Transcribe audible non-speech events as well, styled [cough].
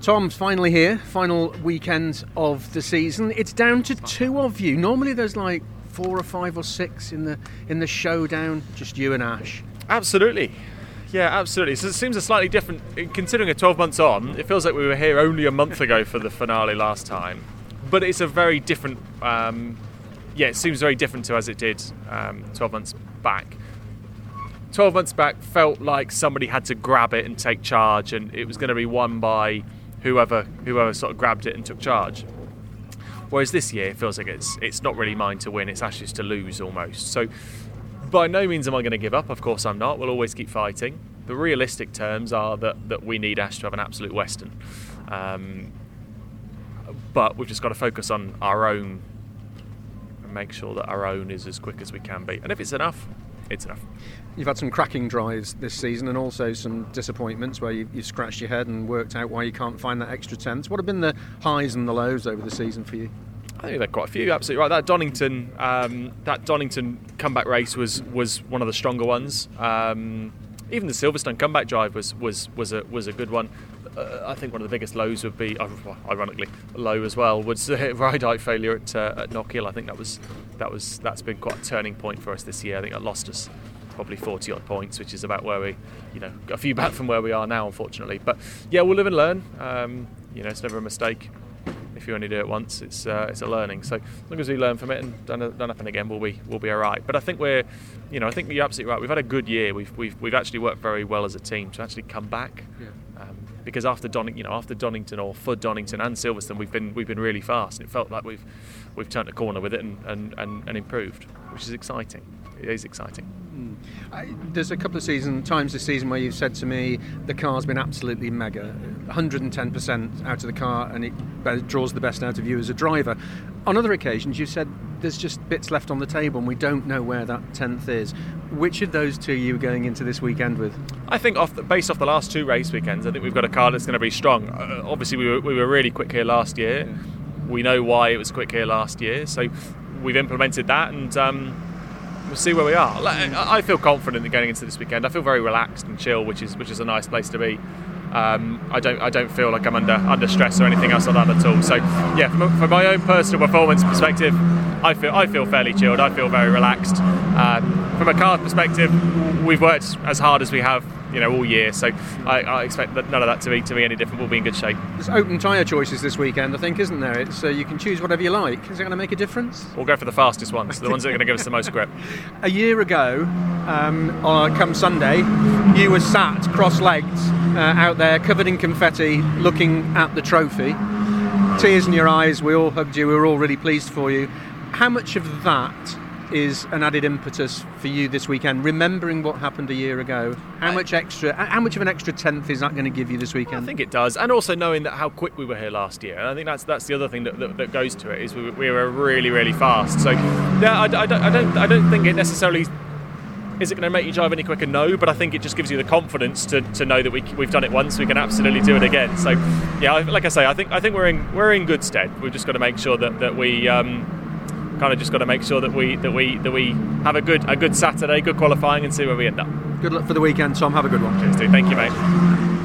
Tom's finally here, final weekend of the season. It's down to two of you. Normally there's like four or five or six in the in the showdown, just you and Ash. Absolutely. Yeah, absolutely. So it seems a slightly different considering a 12 months on. It feels like we were here only a month ago for the finale last time. But it's a very different um, yeah, it seems very different to as it did um, 12 months back. 12 months back felt like somebody had to grab it and take charge and it was going to be won by whoever whoever sort of grabbed it and took charge. Whereas this year, it feels like it's it's not really mine to win; it's Ash's to lose almost. So, by no means am I going to give up. Of course, I'm not. We'll always keep fighting. The realistic terms are that that we need Ash to have an absolute Western, um, but we've just got to focus on our own and make sure that our own is as quick as we can be. And if it's enough, it's enough. You've had some cracking drives this season and also some disappointments where you, have scratched your head and worked out why you can't find that extra tenth. What have been the highs and the lows over the season for you? I think there are quite a few. Absolutely right. That Donington, um, that Donington comeback race was was one of the stronger ones. Um, even the Silverstone comeback drive was was was a was a good one. Uh, I think one of the biggest lows would be, ironically, low as well, was [laughs] the ride height failure at, uh, at Knockhill. I think that was that was that's been quite a turning point for us this year. I think that lost us probably 40 odd points, which is about where we, you know, a few back from where we are now, unfortunately. But yeah, we'll live and learn. Um, you know, it's never a mistake. If you only do it once, it's uh, it's a learning. So as long as we learn from it and don't, don't happen again, we'll be we'll be all right. But I think we're, you know, I think you're absolutely right. We've had a good year. We've we've, we've actually worked very well as a team to actually come back. Yeah. Um, because after Don, you know, after Donington or for Donington and Silverstone, we've been we've been really fast. and It felt like we've we've turned a corner with it and, and, and, and improved, which is exciting. It is exciting. Mm. there's a couple of season times this season where you've said to me the car's been absolutely mega, 110% out of the car, and it draws the best out of you as a driver. On other occasions, you've said there's just bits left on the table, and we don't know where that tenth is. Which of those two are you going into this weekend with? I think, off the, based off the last two race weekends, I think we've got a car that's going to be strong. Uh, obviously, we were, we were really quick here last year. Yeah. We know why it was quick here last year, so we've implemented that and. Um, we'll see where we are. I feel confident in going into this weekend. I feel very relaxed and chill, which is which is a nice place to be. Um, I don't I don't feel like I'm under under stress or anything else like that at all. So yeah, from, from my own personal performance perspective, I feel I feel fairly chilled. I feel very relaxed. Um, from a car perspective, we've worked as hard as we have you know all year. So I, I, expect that none of that to be to be any different. We'll be in good shape. There's open tyre choices this weekend, I think, isn't there? It's uh, you can choose whatever you like. Is it going to make a difference? We'll go for the fastest ones, the ones that are going to give us the most grip. [laughs] a year ago, um, on come Sunday, you were sat cross-legged uh, out there, covered in confetti, looking at the trophy. Tears in your eyes. We all hugged you. We were all really pleased for you. How much of that is an added impetus for you this weekend, remembering what happened a year ago? How much extra, how much of an extra tenth is that going to give you this weekend? I think it does, and also knowing that how quick we were here last year. And I think that's that's the other thing that, that, that goes to it is we, we, were really really fast. So yeah, I, I, don't, I don't I don't think it necessarily is it going to make you drive any quicker? No, but I think it just gives you the confidence to, to know that we, we've done it once, we can absolutely do it again. So, yeah, like I say, I think I think we're in we're in good stead. We've just got to make sure that that we um, kind of just got to make sure that we that we that we have a good a good Saturday, good qualifying, and see where we end up. Good luck for the weekend, Tom. Have a good one. Cheers, dude. Thank you, mate.